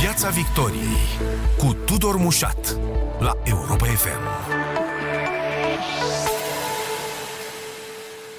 Piața Victoriei cu Tudor Mușat la Europa FM.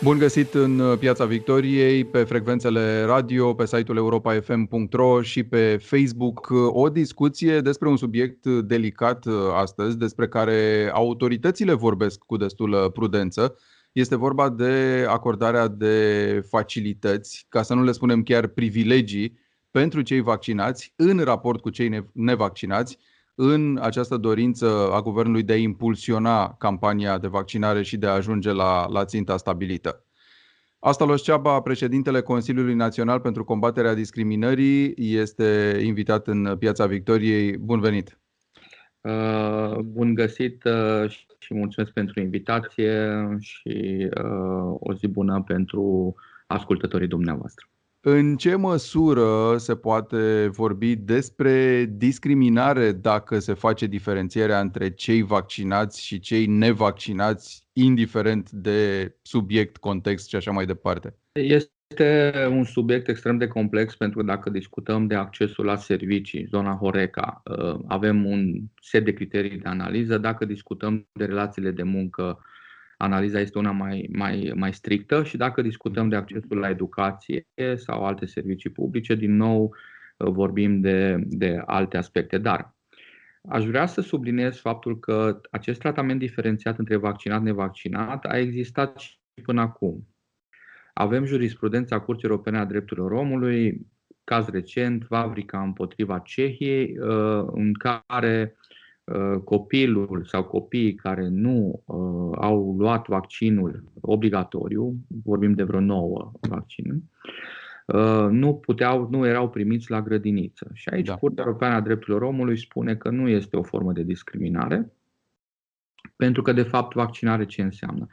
Bun găsit în Piața Victoriei, pe frecvențele radio, pe site-ul europafm.ro și pe Facebook. O discuție despre un subiect delicat astăzi, despre care autoritățile vorbesc cu destulă prudență. Este vorba de acordarea de facilități, ca să nu le spunem chiar privilegii, pentru cei vaccinați în raport cu cei nevaccinați în această dorință a guvernului de a impulsiona campania de vaccinare și de a ajunge la, la ținta stabilită. Asta Los Ceaba, președintele Consiliului Național pentru combaterea discriminării, este invitat în Piața Victoriei. Bun venit! Uh, bun găsit uh, și mulțumesc pentru invitație și uh, o zi bună pentru ascultătorii dumneavoastră. În ce măsură se poate vorbi despre discriminare dacă se face diferențierea între cei vaccinați și cei nevaccinați, indiferent de subiect, context și așa mai departe? Este un subiect extrem de complex pentru că dacă discutăm de accesul la servicii, zona Horeca, uh, avem un set de criterii de analiză. Dacă discutăm de relațiile de muncă, analiza este una mai, mai, mai strictă și dacă discutăm de accesul la educație sau alte servicii publice, din nou uh, vorbim de, de alte aspecte. Dar aș vrea să subliniez faptul că acest tratament diferențiat între vaccinat-nevaccinat a existat și până acum. Avem jurisprudența Curții Europene a Drepturilor Omului, caz recent, Vavrica împotriva Cehiei, uh, în care Uh, copilul sau copiii care nu uh, au luat vaccinul obligatoriu, vorbim de vreo nouă vaccine, uh, nu puteau, nu erau primiți la grădiniță. Și aici da. Curtea Europeană a Drepturilor Omului spune că nu este o formă de discriminare, pentru că, de fapt, vaccinare ce înseamnă?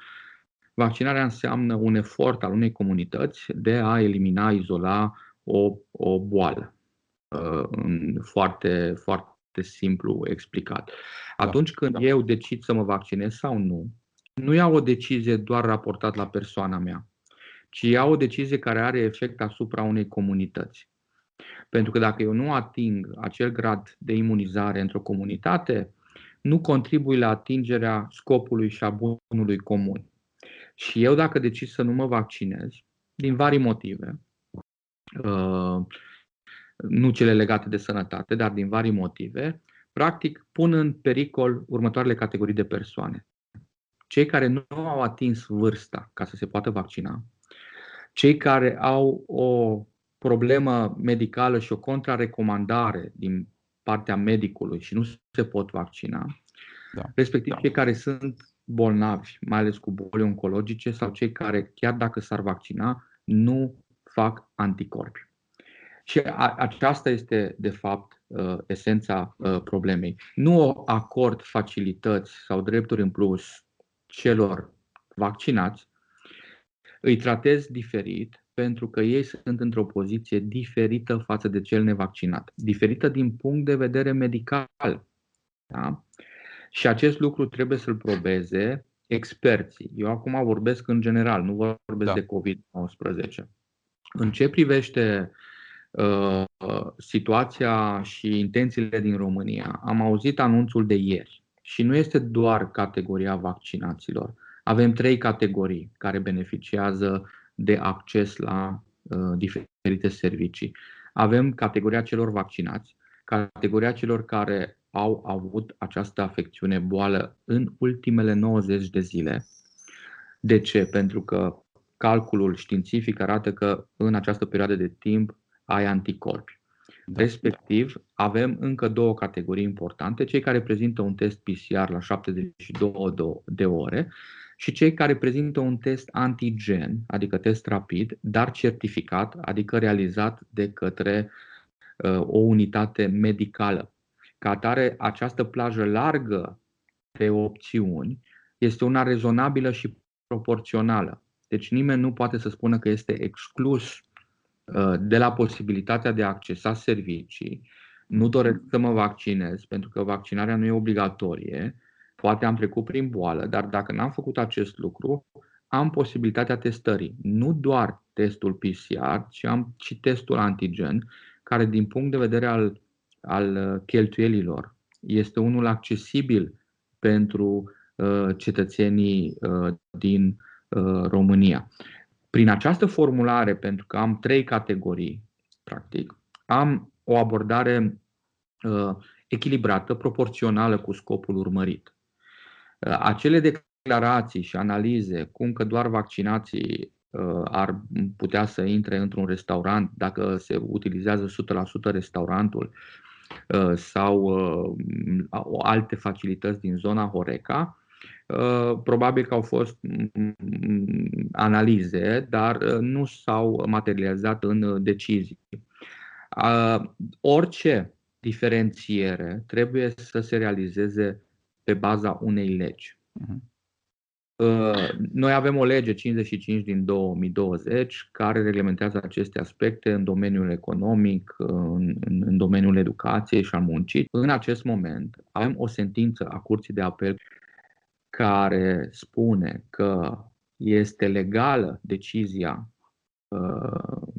Vaccinarea înseamnă un efort al unei comunități de a elimina, izola o, o boală. Foarte, foarte simplu explicat. Da, Atunci când da. eu decid să mă vaccinez sau nu, nu iau o decizie doar raportat la persoana mea, ci iau o decizie care are efect asupra unei comunități. Pentru că dacă eu nu ating acel grad de imunizare într-o comunitate, nu contribui la atingerea scopului și a bunului comun. Și eu dacă decid să nu mă vaccinez, din vari motive, uh, nu cele legate de sănătate, dar din vari motive, practic pun în pericol următoarele categorii de persoane. Cei care nu au atins vârsta ca să se poată vaccina, cei care au o problemă medicală și o contrarecomandare din partea medicului și nu se pot vaccina, da. respectiv da. cei care sunt bolnavi, mai ales cu boli oncologice, sau cei care, chiar dacă s-ar vaccina, nu fac anticorpi. Și a, aceasta este, de fapt, uh, esența uh, problemei. Nu acord facilități sau drepturi în plus celor vaccinați, îi tratez diferit pentru că ei sunt într-o poziție diferită față de cel nevaccinat. Diferită din punct de vedere medical. Da? Și acest lucru trebuie să-l probeze experții. Eu acum vorbesc în general, nu vorbesc da. de COVID-19. În ce privește Uh, situația și intențiile din România. Am auzit anunțul de ieri și nu este doar categoria vaccinaților. Avem trei categorii care beneficiază de acces la uh, diferite servicii. Avem categoria celor vaccinați, categoria celor care au avut această afecțiune boală în ultimele 90 de zile. De ce? Pentru că calculul științific arată că în această perioadă de timp ai anticorpi. Da. Respectiv, avem încă două categorii importante, cei care prezintă un test PCR la 72 de ore și cei care prezintă un test antigen, adică test rapid, dar certificat, adică realizat de către uh, o unitate medicală. Ca atare, această plajă largă de opțiuni este una rezonabilă și proporțională. Deci nimeni nu poate să spună că este exclus Uh, de la posibilitatea de a accesa servicii. Nu doresc să mă vaccinez pentru că vaccinarea nu e obligatorie. Poate am trecut prin boală, dar dacă n-am făcut acest lucru, am posibilitatea testării. Nu doar testul PCR, ci am și testul antigen, care din punct de vedere al al cheltuielilor este unul accesibil pentru cetățenii din România. Prin această formulare, pentru că am trei categorii, practic, am o abordare echilibrată, proporțională cu scopul urmărit. Acele declarații și analize, cum că doar vaccinații uh, ar putea să intre într-un restaurant dacă se utilizează 100% restaurantul uh, sau uh, alte facilități din zona Horeca, probabil că au fost mm, mm, analize, dar nu s-au materializat în decizii. Orice diferențiere trebuie să se realizeze pe baza unei legi. Uh-huh. Uh, noi avem o lege 55 din 2020 care reglementează aceste aspecte în domeniul economic, în, în domeniul educației și al muncii. În acest moment avem o sentință a Curții de Apel care spune că este legală decizia uh,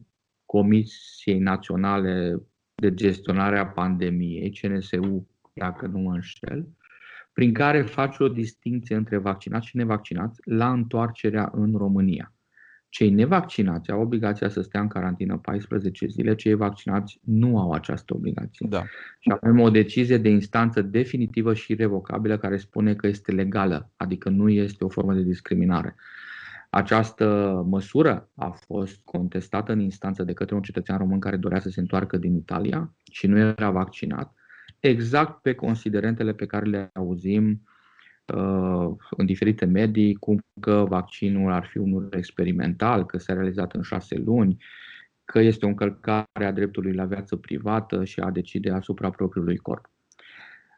Comisiei Naționale de Gestionare a Pandemiei, CNSU, dacă nu mă înșel, prin care face o distinție între vaccinați și nevaccinați la întoarcerea în România. Cei nevaccinați au obligația să stea în carantină 14 zile, cei vaccinați nu au această obligație. Da. Și avem o decizie de instanță definitivă și revocabilă care spune că este legală, adică nu este o formă de discriminare. Această măsură a fost contestată în instanță de către un cetățean român care dorea să se întoarcă din Italia și nu era vaccinat exact pe considerentele pe care le auzim uh, în diferite medii, cum că vaccinul ar fi unul experimental, că s-a realizat în șase luni, că este o încălcare a dreptului la viață privată și a decide asupra propriului corp.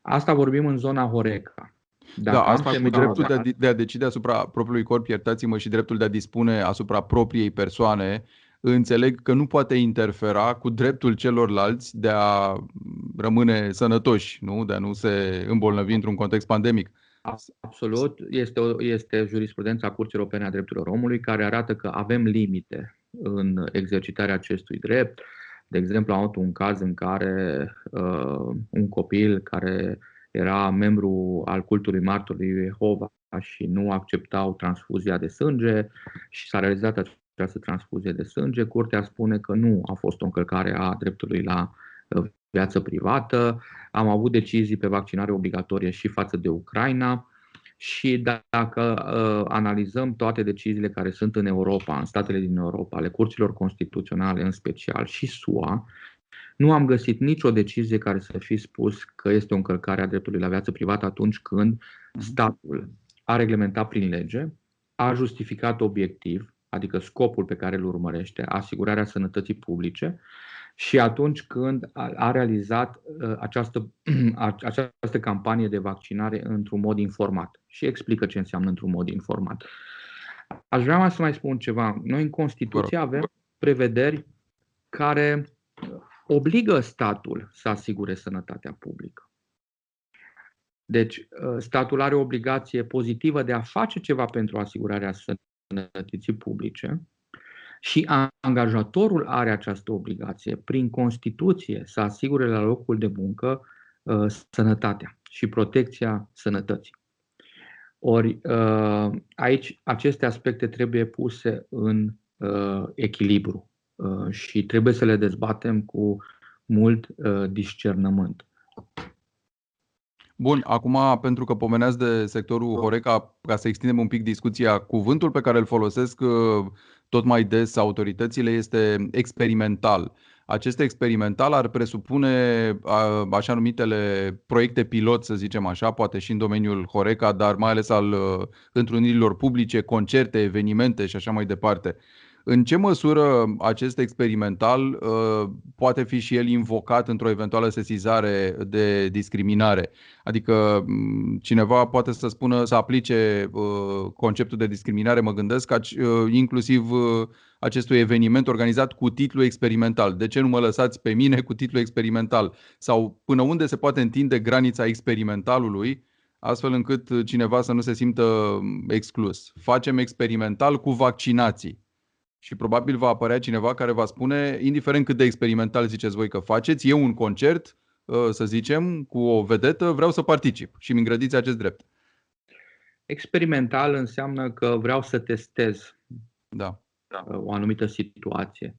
Asta vorbim în zona Horeca. Dacă da, asta cu dreptul de a, de a decide asupra propriului corp, iertați-mă, și dreptul de a dispune asupra propriei persoane, înțeleg că nu poate interfera cu dreptul celorlalți de a rămâne sănătoși, nu? de a nu se îmbolnăvi într-un context pandemic. Absolut. Este, o, este jurisprudența Curții Europene a Drepturilor Omului care arată că avem limite în exercitarea acestui drept. De exemplu, am avut un caz în care uh, un copil care era membru al cultului martorului Jehova și nu acceptau transfuzia de sânge și s-a realizat această transfuzie de sânge. Curtea spune că nu a fost o încălcare a dreptului la uh, viață privată. Am avut decizii pe vaccinare obligatorie și față de Ucraina. Și dacă uh, analizăm toate deciziile care sunt în Europa, în statele din Europa, ale curților constituționale în special și SUA, nu am găsit nicio decizie care să fi spus că este o încălcare a dreptului la viață privată atunci când mhm. statul a reglementat prin lege, a justificat obiectiv adică scopul pe care îl urmărește, asigurarea sănătății publice, și atunci când a realizat uh, această, această campanie de vaccinare într-un mod informat și explică ce înseamnă într-un mod informat. Aș vrea să mai spun ceva. Noi în Constituție avem prevederi care obligă statul să asigure sănătatea publică. Deci, uh, statul are o obligație pozitivă de a face ceva pentru asigurarea sănătății publice și angajatorul are această obligație prin Constituție să asigure la locul de muncă uh, sănătatea și protecția sănătății. Ori uh, aici aceste aspecte trebuie puse în uh, echilibru și trebuie să le dezbatem cu mult discernământ. Bun, acum pentru că pomeneați de sectorul Horeca, ca să extindem un pic discuția, cuvântul pe care îl folosesc uh, tot mai des autoritățile este experimental. Acest experimental ar presupune așa numitele proiecte pilot, să zicem așa, poate și în domeniul Horeca, dar mai ales al uh, întrunirilor publice, concerte, evenimente și așa mai departe. În ce măsură acest experimental uh, poate fi și el invocat într-o eventuală sesizare de discriminare? Adică mm, cineva poate să spună să aplice uh, conceptul de discriminare, mă gândesc, uh, inclusiv uh, acestui eveniment organizat cu titlu experimental. De ce nu mă lăsați pe mine cu titlu experimental? Sau până unde se poate întinde granița experimentalului astfel încât cineva să nu se simtă mm, exclus. Facem experimental cu vaccinații și probabil va apărea cineva care va spune, indiferent cât de experimental ziceți voi că faceți, e un concert uh, să zicem, cu o vedetă, vreau să particip și mi îngrădiți acest drept. Experimental înseamnă că vreau să testez da. Uh, o anumită situație.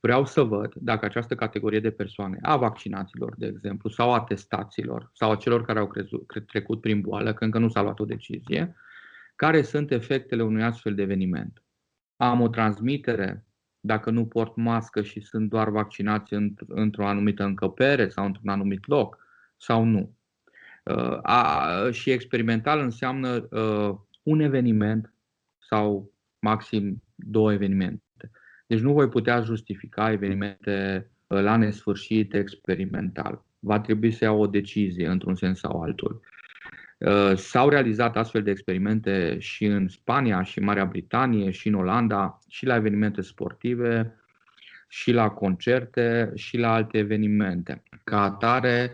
Vreau să văd dacă această categorie de persoane, a vaccinaților, de exemplu, sau a testaților, sau a celor care au crezut, trecut prin boală, că încă nu s-a luat o decizie, care sunt efectele unui astfel de eveniment. Am o transmitere dacă nu port mască și sunt doar vaccinați într-o anumită încăpere sau într-un anumit loc sau nu. Uh, a, și experimental înseamnă uh, un eveniment sau maxim două evenimente. Deci nu voi putea justifica evenimente uh, la nesfârșit experimental. Va trebui să iau o decizie într-un sens sau altul. Uh, s-au realizat astfel de experimente și în Spania, și în Marea Britanie, și în Olanda, și la evenimente sportive, și la concerte, și la alte evenimente. Ca atare,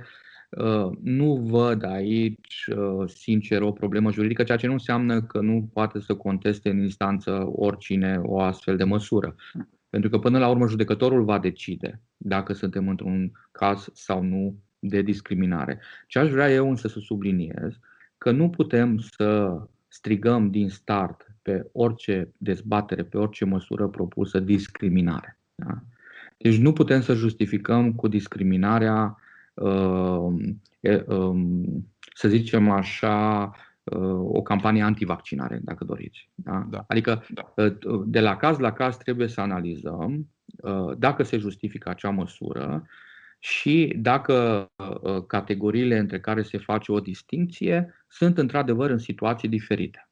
uh, nu văd aici, sincer, o problemă juridică, ceea ce nu înseamnă că nu poate să conteste în instanță oricine o astfel de măsură. Pentru că până la urmă judecătorul va decide dacă suntem într-un caz sau nu de discriminare. Ce aș vrea eu însă să subliniez, că nu putem să strigăm din start pe orice dezbatere, pe orice măsură propusă discriminare. Da? Deci nu putem să justificăm cu discriminarea, uh, uh, să zicem așa, o campanie antivaccinare, dacă doriți. Da? Da. Adică, da. de la caz la caz trebuie să analizăm uh, dacă se justifică acea măsură și dacă uh, categoriile între care se face o distinție sunt într-adevăr în situații diferite.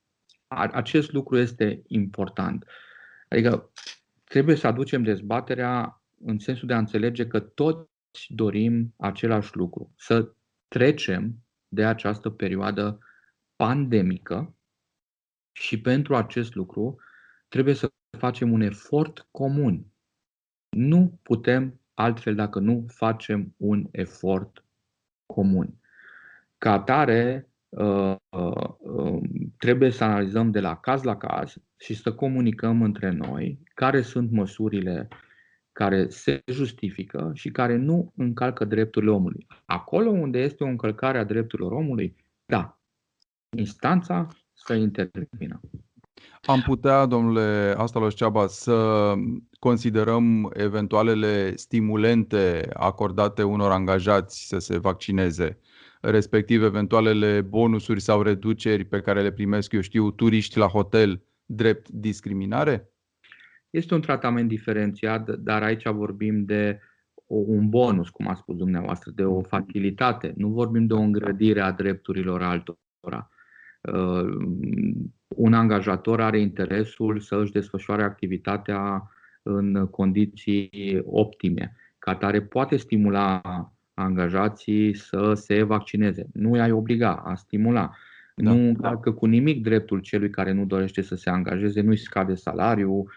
Acest lucru este important. Adică trebuie să aducem dezbaterea în sensul de a înțelege că toți dorim același lucru, să trecem de această perioadă pandemică și pentru acest lucru trebuie să facem un efort comun. Nu putem altfel dacă nu facem un efort comun. Ca atare, uh, uh, trebuie să analizăm de la caz la caz și să comunicăm între noi care sunt măsurile care se justifică și care nu încalcă drepturile omului. Acolo unde este o încălcare a drepturilor omului, da, instanța să intervină. Am putea, domnule Astalos Ceaba, să considerăm eventualele stimulente acordate unor angajați să se vaccineze, respectiv eventualele bonusuri sau reduceri pe care le primesc, eu știu, turiști la hotel, drept discriminare? Este un tratament diferențiat, dar aici vorbim de un bonus, cum a spus dumneavoastră, de o facilitate. Nu vorbim de o îngrădire a drepturilor altora. Uh, un angajator are interesul să își desfășoare activitatea în condiții optime. Ca tare poate stimula angajații să se vaccineze. Nu i-ai obliga, a stimula. Da. Nu încalcă cu nimic dreptul celui care nu dorește să se angajeze, nu-i scade salariul,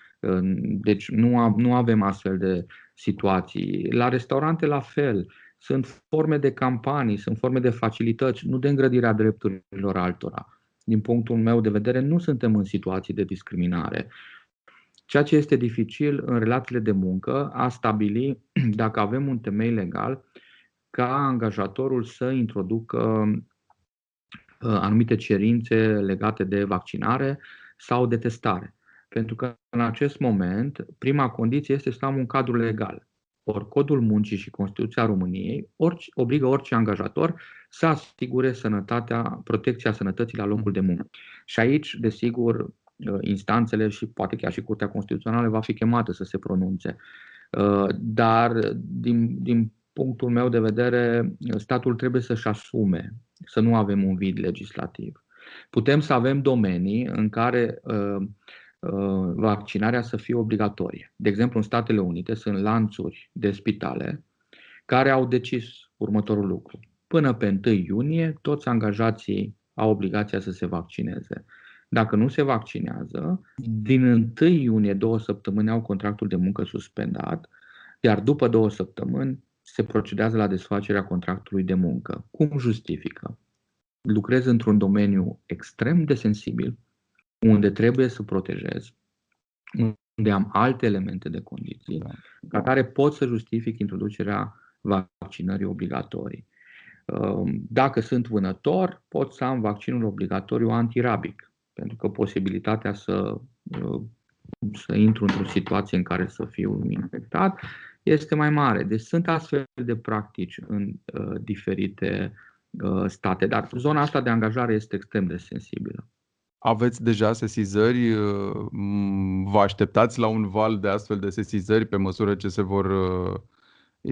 deci nu, nu avem astfel de situații. La restaurante la fel, sunt forme de campanii, sunt forme de facilități, nu de îngrădirea drepturilor altora din punctul meu de vedere, nu suntem în situații de discriminare. Ceea ce este dificil în relațiile de muncă, a stabili dacă avem un temei legal ca angajatorul să introducă uh, anumite cerințe legate de vaccinare sau de testare. Pentru că în acest moment, prima condiție este să am un cadru legal. Ori codul muncii și Constituția României orice, obligă orice angajator să asigure sănătatea, protecția sănătății la locul de muncă. Și aici, desigur, uh, instanțele și poate chiar și Curtea Constituțională va fi chemată să se pronunțe. Uh, dar, din, din punctul meu de vedere, statul trebuie să-și asume să nu avem un vid legislativ. Putem să avem domenii în care uh, Uh, vaccinarea să fie obligatorie. De exemplu, în Statele Unite sunt lanțuri de spitale care au decis următorul lucru. Până pe 1 iunie, toți angajații au obligația să se vaccineze. Dacă nu se vaccinează, din 1 iunie, două săptămâni au contractul de muncă suspendat, iar după două săptămâni se procedează la desfacerea contractului de muncă. Cum justifică? Lucrez într-un domeniu extrem de sensibil, unde trebuie să protejez, unde am alte elemente de condiții, da. ca care pot să justific introducerea vaccinării obligatorii. Um, dacă sunt vânător, pot să am vaccinul obligatoriu antirabic, pentru că posibilitatea să, uh, să intru într-o situație în care să fiu infectat este mai mare. Deci sunt astfel de practici în uh, diferite uh, state, dar zona asta de angajare este extrem de sensibilă. Aveți deja sesizări? Uh, vă așteptați la un val de astfel de sesizări pe măsură ce se vor uh,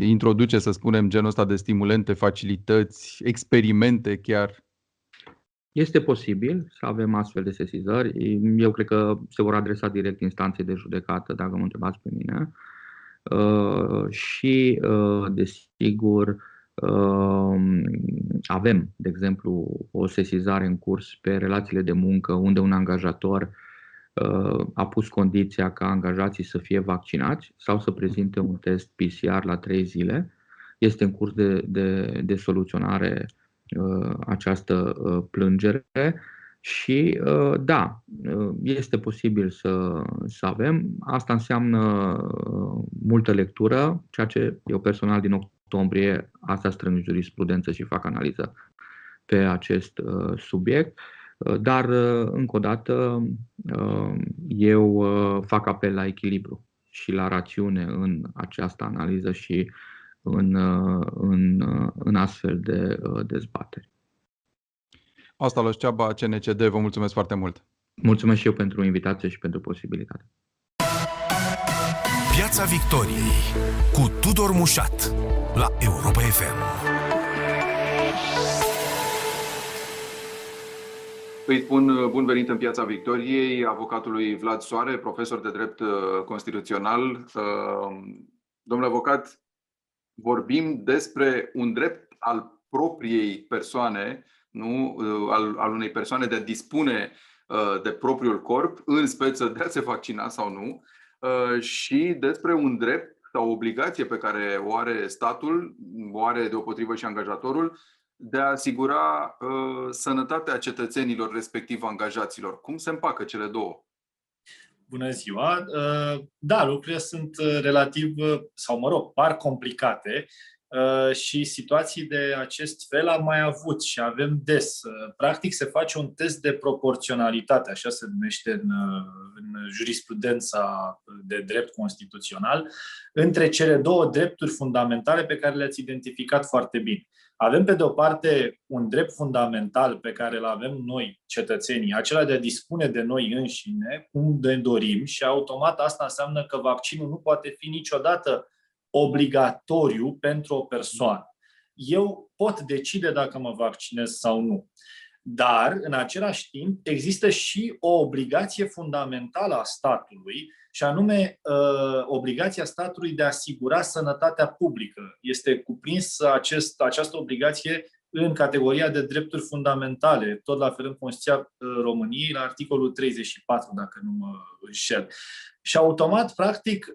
introduce, să spunem, genul ăsta de stimulente, facilități, experimente chiar? Este posibil să avem astfel de sesizări. Eu cred că se vor adresa direct instanței de judecată, dacă mă întrebați pe mine. Uh, și, desigur, avem, de exemplu, o sesizare în curs pe relațiile de muncă unde un angajator uh, a pus condiția ca angajații să fie vaccinați sau să prezinte un test PCR la trei zile. Este în curs de, de, de soluționare uh, această uh, plângere și da, este posibil să, să avem. Asta înseamnă multă lectură, ceea ce eu personal din octombrie asta strâng jurisprudență și fac analiză pe acest uh, subiect. Uh, dar, uh, încă o dată, eu fac apel la echilibru și la rațiune în această analiză și în, în, în astfel de dezbateri. Asta la Șceaba, CNCD, vă mulțumesc foarte mult! Mulțumesc și eu pentru invitație și pentru posibilitate. Piața Victoriei cu Tudor Mușat la Europa FM. Îi spun uh, bun venit în Piața Victoriei avocatului Vlad Soare, profesor de drept uh, constituțional. Uh, domnule avocat, vorbim despre un drept al propriei persoane, nu? Al, al unei persoane de a dispune de propriul corp, în speță de a se vaccina sau nu, și despre un drept sau o obligație pe care o are statul, o are deopotrivă și angajatorul, de a asigura uh, sănătatea cetățenilor, respectiv angajaților. Cum se împacă cele două? Bună ziua! Uh, da, lucrurile sunt uh, relativ, uh, sau mă rog, par complicate și situații de acest fel am mai avut și avem des. Practic se face un test de proporționalitate, așa se numește în, în jurisprudența de drept constituțional, între cele două drepturi fundamentale pe care le-ați identificat foarte bine. Avem, pe de o parte, un drept fundamental pe care îl avem noi, cetățenii, acela de a dispune de noi înșine, cum ne dorim, și automat asta înseamnă că vaccinul nu poate fi niciodată obligatoriu pentru o persoană. Eu pot decide dacă mă vaccinez sau nu. Dar, în același timp, există și o obligație fundamentală a statului, și anume uh, obligația statului de a asigura sănătatea publică. Este cuprins acest, această obligație în categoria de drepturi fundamentale, tot la fel în Constituția uh, României, la articolul 34, dacă nu mă înșel. Și automat, practic,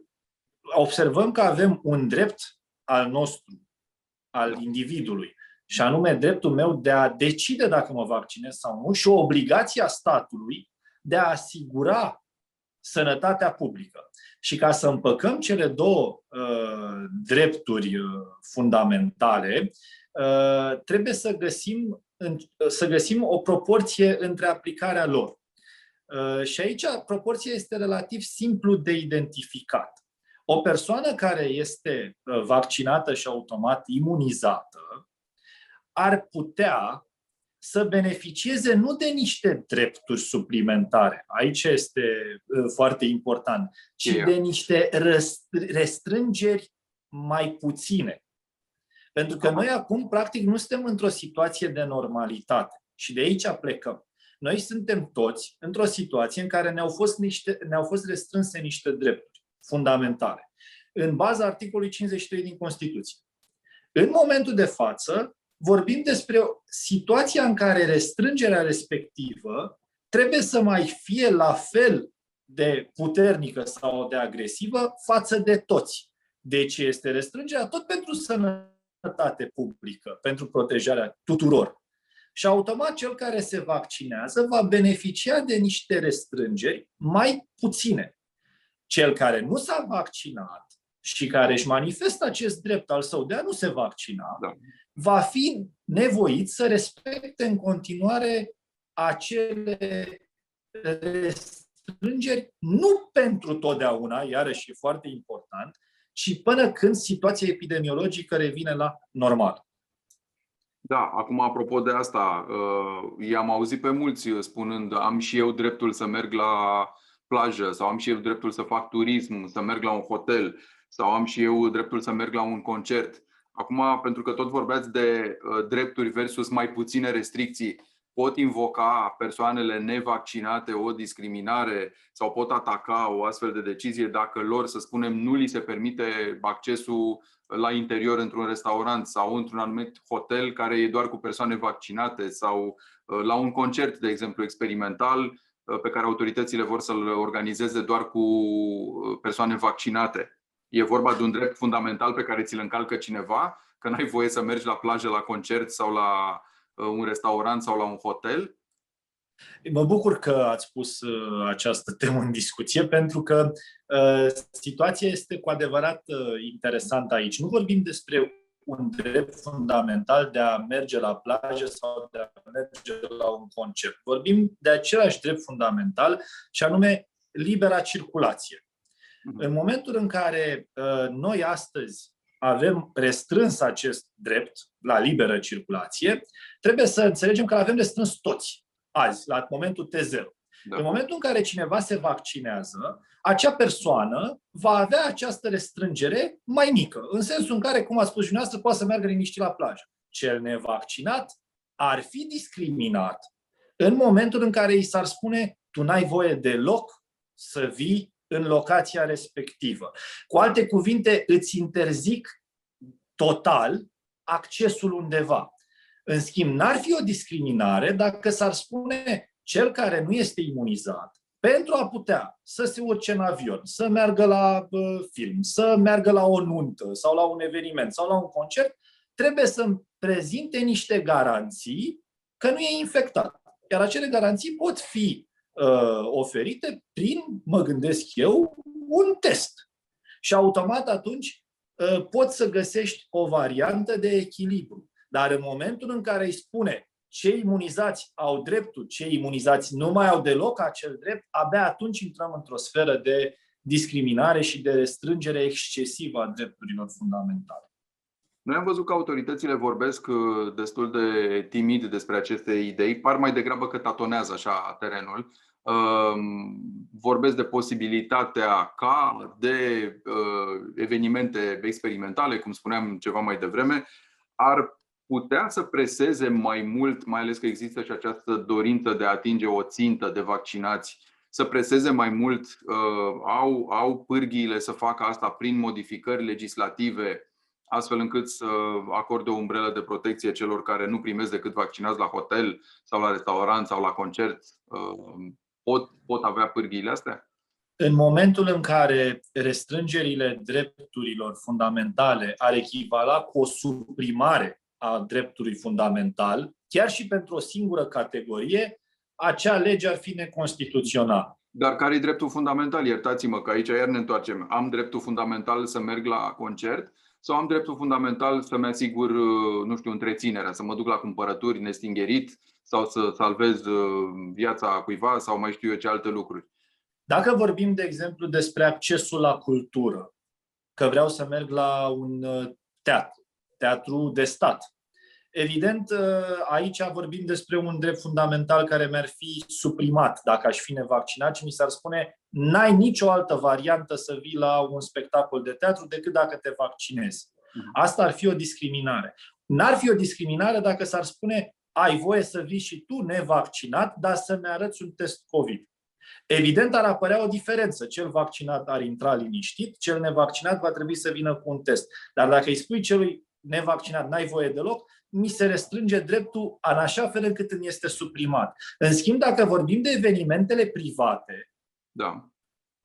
observăm că avem un drept al nostru, al individului, și anume dreptul meu de a decide dacă mă vaccinez sau nu și o obligație a statului de a asigura sănătatea publică. Și ca să împăcăm cele două uh, drepturi uh, fundamentale, uh, trebuie să găsim, în, să găsim o proporție între aplicarea lor. Uh, și aici proporția este relativ simplu de identificat. O persoană care este uh, vaccinată și automat imunizată ar putea să beneficieze nu de niște drepturi suplimentare, aici este uh, foarte important, ci yeah. de niște restrângeri mai puține. Pentru că noi acum, practic, nu suntem într-o situație de normalitate și de aici plecăm. Noi suntem toți într-o situație în care ne-au fost, niște, ne-au fost restrânse niște drepturi fundamentale, în baza articolului 53 din Constituție. În momentul de față, vorbim despre situația în care restrângerea respectivă trebuie să mai fie la fel de puternică sau de agresivă față de toți. Deci este restrângerea tot pentru sănătate publică, pentru protejarea tuturor. Și automat cel care se vaccinează va beneficia de niște restrângeri mai puține. Cel care nu s-a vaccinat și care își manifestă acest drept al său de a nu se vaccina, Da. va fi nevoit să respecte în continuare acele restrângeri, nu pentru totdeauna, iarăși e foarte important, ci până când situația epidemiologică revine la normal. Da, acum apropo de asta, uh, i-am auzit pe mulți spunând am și eu dreptul să merg la plajă sau am și eu dreptul să fac turism, să merg la un hotel sau am și eu dreptul să merg la un concert. Acum, pentru că tot vorbeați de uh, drepturi versus mai puține restricții, pot invoca persoanele nevaccinate o discriminare sau pot ataca o astfel de decizie dacă lor, să spunem, nu li se permite accesul la interior într-un restaurant sau într-un anumit hotel care e doar cu persoane vaccinate sau uh, la un concert, de exemplu, experimental uh, pe care autoritățile vor să-l organizeze doar cu uh, persoane vaccinate. E vorba de un drept fundamental pe care ți-l încalcă cineva, că n-ai voie să mergi la plajă, la concert sau la un restaurant sau la un hotel? Mă bucur că ați pus această temă în discuție, pentru că uh, situația este cu adevărat uh, interesantă aici. Nu vorbim despre un drept fundamental de a merge la plajă sau de a merge la un concert. Vorbim de același drept fundamental, și anume libera circulație. În momentul în care uh, noi astăzi avem restrâns acest drept la liberă circulație, trebuie să înțelegem că avem restrâns toți azi, la momentul T0. Da. În momentul în care cineva se vaccinează, acea persoană va avea această restrângere mai mică, în sensul în care, cum a spus și dumneavoastră, poate să meargă liniștit la plajă. Cel nevaccinat ar fi discriminat în momentul în care i s-ar spune tu n-ai voie deloc să vii în locația respectivă. Cu alte cuvinte, îți interzic total accesul undeva. În schimb, n-ar fi o discriminare dacă s-ar spune cel care nu este imunizat, pentru a putea să se urce în avion, să meargă la uh, film, să meargă la o nuntă sau la un eveniment sau la un concert, trebuie să prezinte niște garanții că nu e infectat. Iar acele garanții pot fi uh, oferite prin, mă gândesc eu, un test. Și automat atunci uh, poți să găsești o variantă de echilibru. Dar în momentul în care îi spune cei imunizați au dreptul, cei imunizați nu mai au deloc acel drept, abia atunci intrăm într-o sferă de discriminare și de restrângere excesivă a drepturilor fundamentale. Noi am văzut că autoritățile vorbesc uh, destul de timid despre aceste idei, par mai degrabă că tatonează așa terenul. Um, vorbesc de posibilitatea ca de uh, evenimente experimentale, cum spuneam ceva mai devreme, ar putea să preseze mai mult, mai ales că există și această dorință de a atinge o țintă de vaccinați, să preseze mai mult, uh, au, au pârghiile să facă asta prin modificări legislative, astfel încât să acorde o umbrelă de protecție celor care nu primesc decât vaccinați la hotel sau la restaurant sau la concert. Uh, pot, pot avea pârghiile astea? În momentul în care restrângerile drepturilor fundamentale ar echivala cu o suprimare a dreptului fundamental, chiar și pentru o singură categorie, acea lege ar fi neconstituțională. Dar care e dreptul fundamental? Iertați-mă că aici iar ne întoarcem. Am dreptul fundamental să merg la concert sau am dreptul fundamental să-mi asigur, nu știu, întreținerea, să mă duc la cumpărături nestingerit sau să salvez uh, viața cuiva sau mai știu eu ce alte lucruri? Dacă vorbim, de exemplu, despre accesul la cultură, că vreau să merg la un uh, teatru, teatru de stat. Evident, uh, aici vorbim despre un drept fundamental care mi-ar fi suprimat dacă aș fi nevaccinat și mi s-ar spune n-ai nicio altă variantă să vii la un spectacol de teatru decât dacă te vaccinezi. Mhm. Asta ar fi o discriminare. N-ar fi o discriminare dacă s-ar spune ai voie să vii și tu nevaccinat, dar să-mi arăți un test COVID. Evident, ar apărea o diferență. Cel vaccinat ar intra liniștit, cel nevaccinat va trebui să vină cu un test. Dar dacă îi spui celui nevaccinat, n-ai voie deloc, mi se restrânge dreptul în așa fel încât îmi este suprimat. În schimb, dacă vorbim de evenimentele private, da.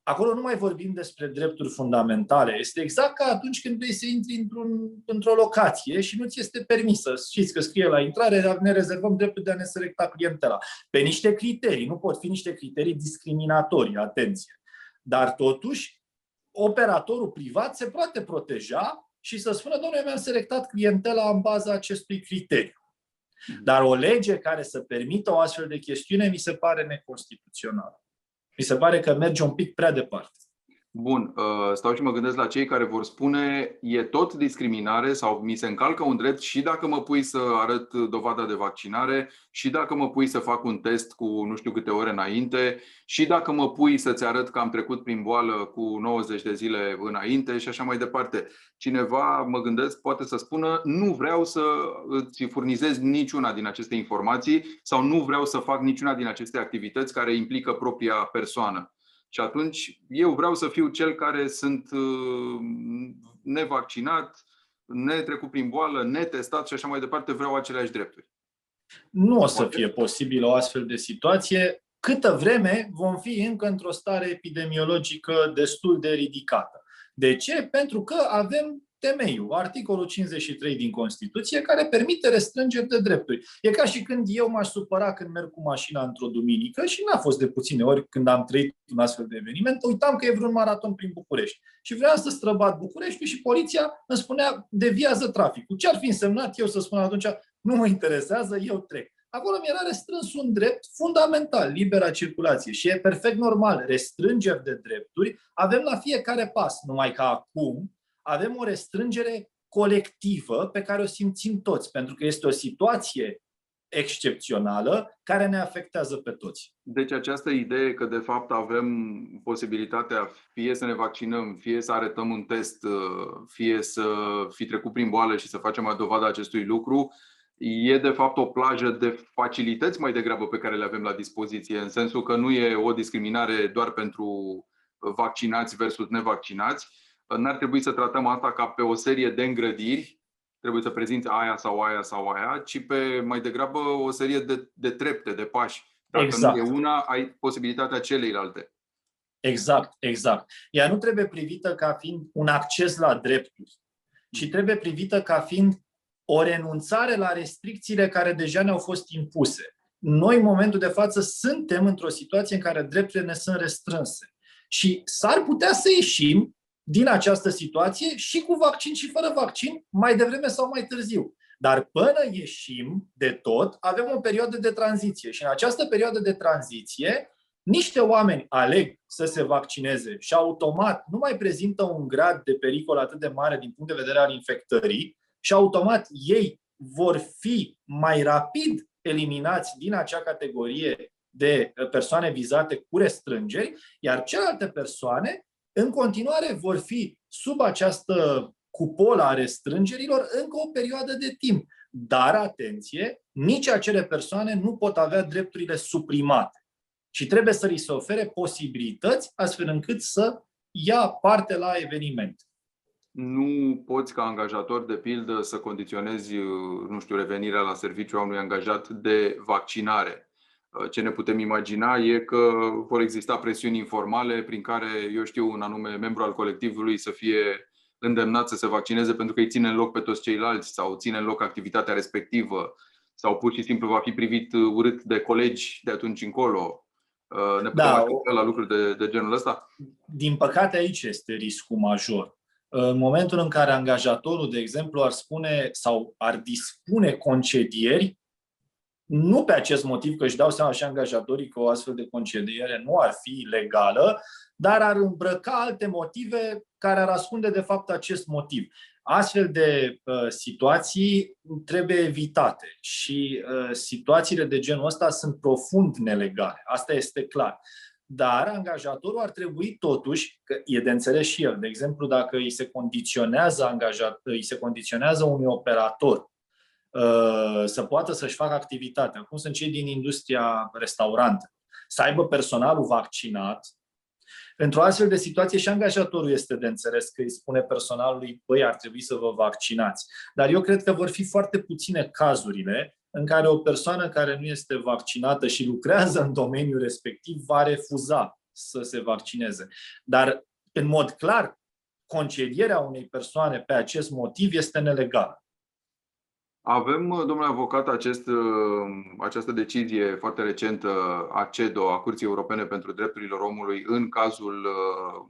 acolo nu mai vorbim despre drepturi fundamentale. Este exact ca atunci când vrei să intri într-un, într-o locație și nu ți este permisă. Știți că scrie la intrare, ne rezervăm dreptul de a ne selecta clientela. Pe niște criterii. Nu pot fi niște criterii discriminatorii, atenție. Dar totuși, operatorul privat se poate proteja și să spună, domnule, mi-am selectat clientela în baza acestui criteriu. Dar o lege care să permită o astfel de chestiune mi se pare neconstituțională. Mi se pare că merge un pic prea departe. Bun, uh, stau și mă gândesc la cei care vor spune e tot discriminare sau mi se încalcă un drept și dacă mă pui să arăt dovada de vaccinare și dacă mă pui să fac un test cu nu știu câte ore înainte și dacă mă pui să-ți arăt că am trecut prin boală cu 90 de zile înainte și așa mai departe. Cineva, mă gândesc, poate să spună nu vreau să îți furnizez niciuna din aceste informații sau nu vreau să fac niciuna din aceste activități care implică propria persoană. Și atunci eu vreau să fiu cel care sunt uh, nevaccinat, netrecut prin boală, netestat și așa mai departe, vreau aceleași drepturi. Nu o să fie posibilă o astfel de situație câtă vreme vom fi încă într-o stare epidemiologică destul de ridicată. De ce? Pentru că avem temeiul, articolul 53 din Constituție, care permite restrângeri de drepturi. E ca și când eu m-aș supăra când merg cu mașina într-o duminică și n-a fost de puține ori când am trăit un astfel de eveniment, uitam că e vreun maraton prin București. Și vreau să străbat București și poliția îmi spunea deviază traficul. Ce ar fi însemnat eu să spun atunci, nu mă interesează, eu trec. Acolo mi era restrâns un drept fundamental, libera circulație. Și e perfect normal, restrângeri de drepturi avem la fiecare pas. Numai că acum, avem o restrângere colectivă pe care o simțim toți, pentru că este o situație excepțională care ne afectează pe toți. Deci această idee că de fapt avem posibilitatea fie să ne vaccinăm, fie să arătăm un test, fie să fi trecut prin boală și să facem o dovadă acestui lucru, e de fapt o plajă de facilități mai degrabă pe care le avem la dispoziție, în sensul că nu e o discriminare doar pentru vaccinați versus nevaccinați, n-ar trebui să tratăm asta ca pe o serie de îngrădiri, trebuie să prezinți aia sau aia sau aia, ci pe mai degrabă o serie de, de trepte, de pași. Dacă exact. nu e una, ai posibilitatea celeilalte. Exact, exact. Ea nu trebuie privită ca fiind un acces la drepturi, ci trebuie privită ca fiind o renunțare la restricțiile care deja ne-au fost impuse. Noi, în momentul de față, suntem într-o situație în care drepturile ne sunt restrânse. Și s-ar putea să ieșim din această situație și cu vaccin și fără vaccin, mai devreme sau mai târziu. Dar până ieșim de tot, avem o perioadă de tranziție. Și în această perioadă de tranziție, niște oameni aleg să se vaccineze și automat nu mai prezintă un grad de pericol atât de mare din punct de vedere al infectării și automat ei vor fi mai rapid eliminați din acea categorie de persoane vizate cu restrângeri, iar celelalte persoane în continuare vor fi sub această cupolă a restrângerilor încă o perioadă de timp. Dar, atenție, nici acele persoane nu pot avea drepturile suprimate. Și trebuie să li se ofere posibilități astfel încât să ia parte la eveniment. Nu poți ca angajator, de pildă, să condiționezi, nu știu, revenirea la serviciu a unui angajat de vaccinare Uh, ce ne putem imagina e că vor exista presiuni informale prin care, eu știu, un anume membru al colectivului să fie îndemnat să se vaccineze pentru că îi ține în loc pe toți ceilalți sau ține în loc activitatea respectivă sau pur și simplu va fi privit urât de colegi de atunci încolo. Uh, ne putem da, la lucruri de, de genul ăsta? Din păcate aici este riscul major. În momentul în care angajatorul, de exemplu, ar spune sau ar dispune concedieri nu pe acest motiv, că își dau seama și angajatorii că o astfel de concediere nu ar fi legală, dar ar îmbrăca alte motive care ar ascunde de fapt acest motiv. Astfel de uh, situații trebuie evitate și uh, situațiile de genul ăsta sunt profund nelegale. Asta este clar. Dar angajatorul ar trebui totuși, că e de înțeles și el, de exemplu, dacă îi se condiționează, angajat, îi se condiționează unui operator Uh, să poată să-și facă activitatea, cum sunt cei din industria restaurantă, să aibă personalul vaccinat. Într-o astfel de situație și angajatorul este de înțeles că îi spune personalului, băi, ar trebui să vă vaccinați. Dar eu cred că vor fi foarte puține cazurile în care o persoană care nu este vaccinată și lucrează în domeniul respectiv va refuza să se vaccineze. Dar, în mod clar, concedierea unei persoane pe acest motiv este nelegală. Avem, domnule avocat, acest, această decizie foarte recentă a CEDO, a Curții Europene pentru Drepturile Omului, în cazul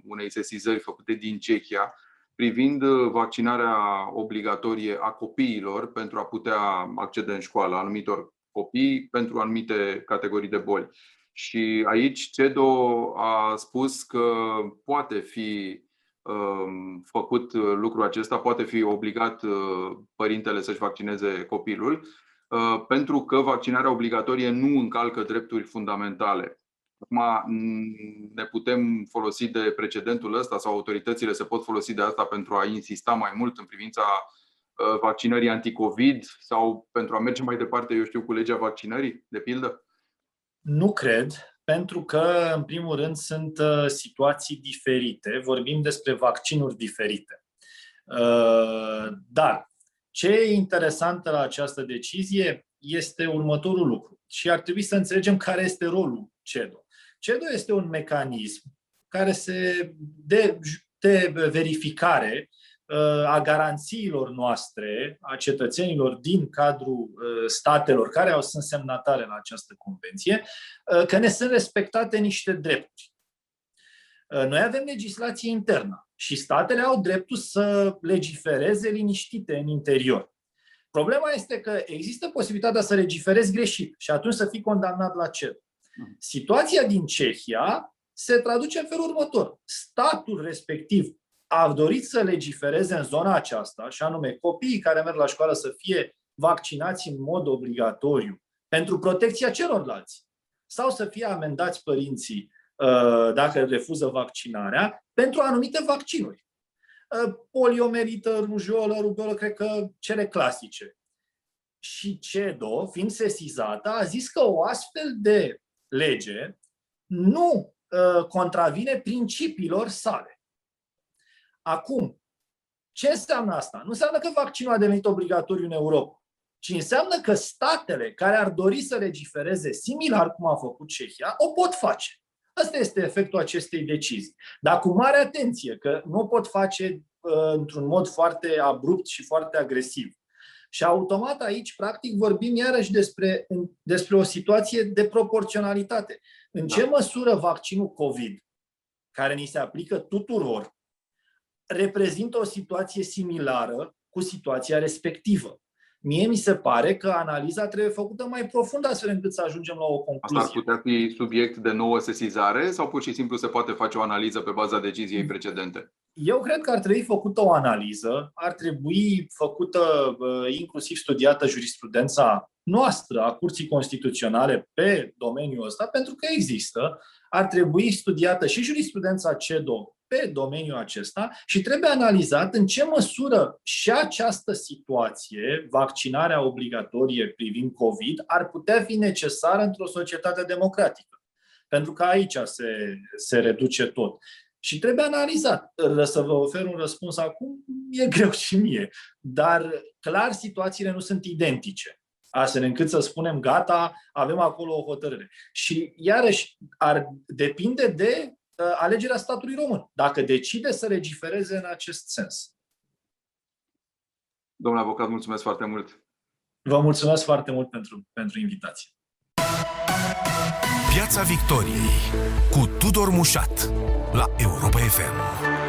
unei sesizări făcute din Cehia, privind vaccinarea obligatorie a copiilor pentru a putea accede în școală, anumitor copii pentru anumite categorii de boli. Și aici CEDO a spus că poate fi um, făcut lucrul acesta, poate fi obligat uh, părintele să-și vaccineze copilul, uh, pentru că vaccinarea obligatorie nu încalcă drepturi fundamentale. Acum ne putem folosi de precedentul ăsta sau autoritățile se pot folosi de asta pentru a insista mai mult în privința uh, vaccinării anticovid sau pentru a merge mai departe, eu știu, cu legea vaccinării, de pildă? Nu cred, pentru că, în primul rând, sunt uh, situații diferite. Vorbim despre vaccinuri diferite. Uh, dar ce e interesant la această decizie este următorul lucru. Și ar trebui să înțelegem care este rolul CEDO. CEDO este un mecanism care se de, de verificare Uh, a garanțiilor noastre, a cetățenilor din cadrul uh, statelor care au sunt semnatare la această convenție, uh, că ne sunt respectate niște drepturi. Noi avem legislație internă și statele au dreptul să legifereze liniștite în interior. Problema este că există posibilitatea să legiferezi greșit și atunci să fii condamnat la cer. Situația din Cehia se traduce în felul următor. Statul respectiv a dorit să legifereze în zona aceasta, și anume copiii care merg la școală să fie vaccinați în mod obligatoriu pentru protecția celorlalți sau să fie amendați părinții uh, dacă refuză vaccinarea pentru anumite vaccinuri. Uh, poliomelită, rujolă, rubeolă, cred că cele clasice. Și CEDO, fiind sesizată, a zis că o astfel de lege nu uh, contravine principiilor sale. Acum, ce înseamnă asta? Nu înseamnă că vaccinul a devenit obligatoriu în Europa, ci înseamnă că statele care ar dori să legifereze similar cum a făcut Cehia, o pot face. Asta este efectul acestei decizii. Dar cu mare atenție, că nu o pot face uh, într-un mod foarte abrupt și foarte agresiv. Și automat aici, practic, vorbim iarăși despre, despre o situație de proporționalitate. În ce da. măsură vaccinul COVID, care ni se aplică tuturor, reprezintă o situație similară cu situația respectivă. Mie mi se pare că analiza trebuie făcută mai profund astfel încât să ajungem la o concluzie. Asta ar putea fi subiect de nouă sesizare sau pur și simplu se poate face o analiză pe baza deciziei precedente? Eu cred că ar trebui făcută o analiză, ar trebui făcută inclusiv studiată jurisprudența noastră a Curții Constituționale pe domeniul ăsta, pentru că există, ar trebui studiată și jurisprudența CEDO pe domeniul acesta și trebuie analizat în ce măsură și această situație, vaccinarea obligatorie privind COVID, ar putea fi necesară într-o societate democratică. Pentru că aici se, se reduce tot. Și trebuie analizat. Să vă ofer un răspuns acum e greu și mie. Dar clar situațiile nu sunt identice astfel încât să spunem, gata, avem acolo o hotărâre. Și iarăși ar depinde de uh, alegerea statului român, dacă decide să legifereze în acest sens. Domnule avocat, mulțumesc foarte mult. Vă mulțumesc foarte mult pentru, pentru invitație. Piața Victoriei cu Tudor Mușat la Europa FM.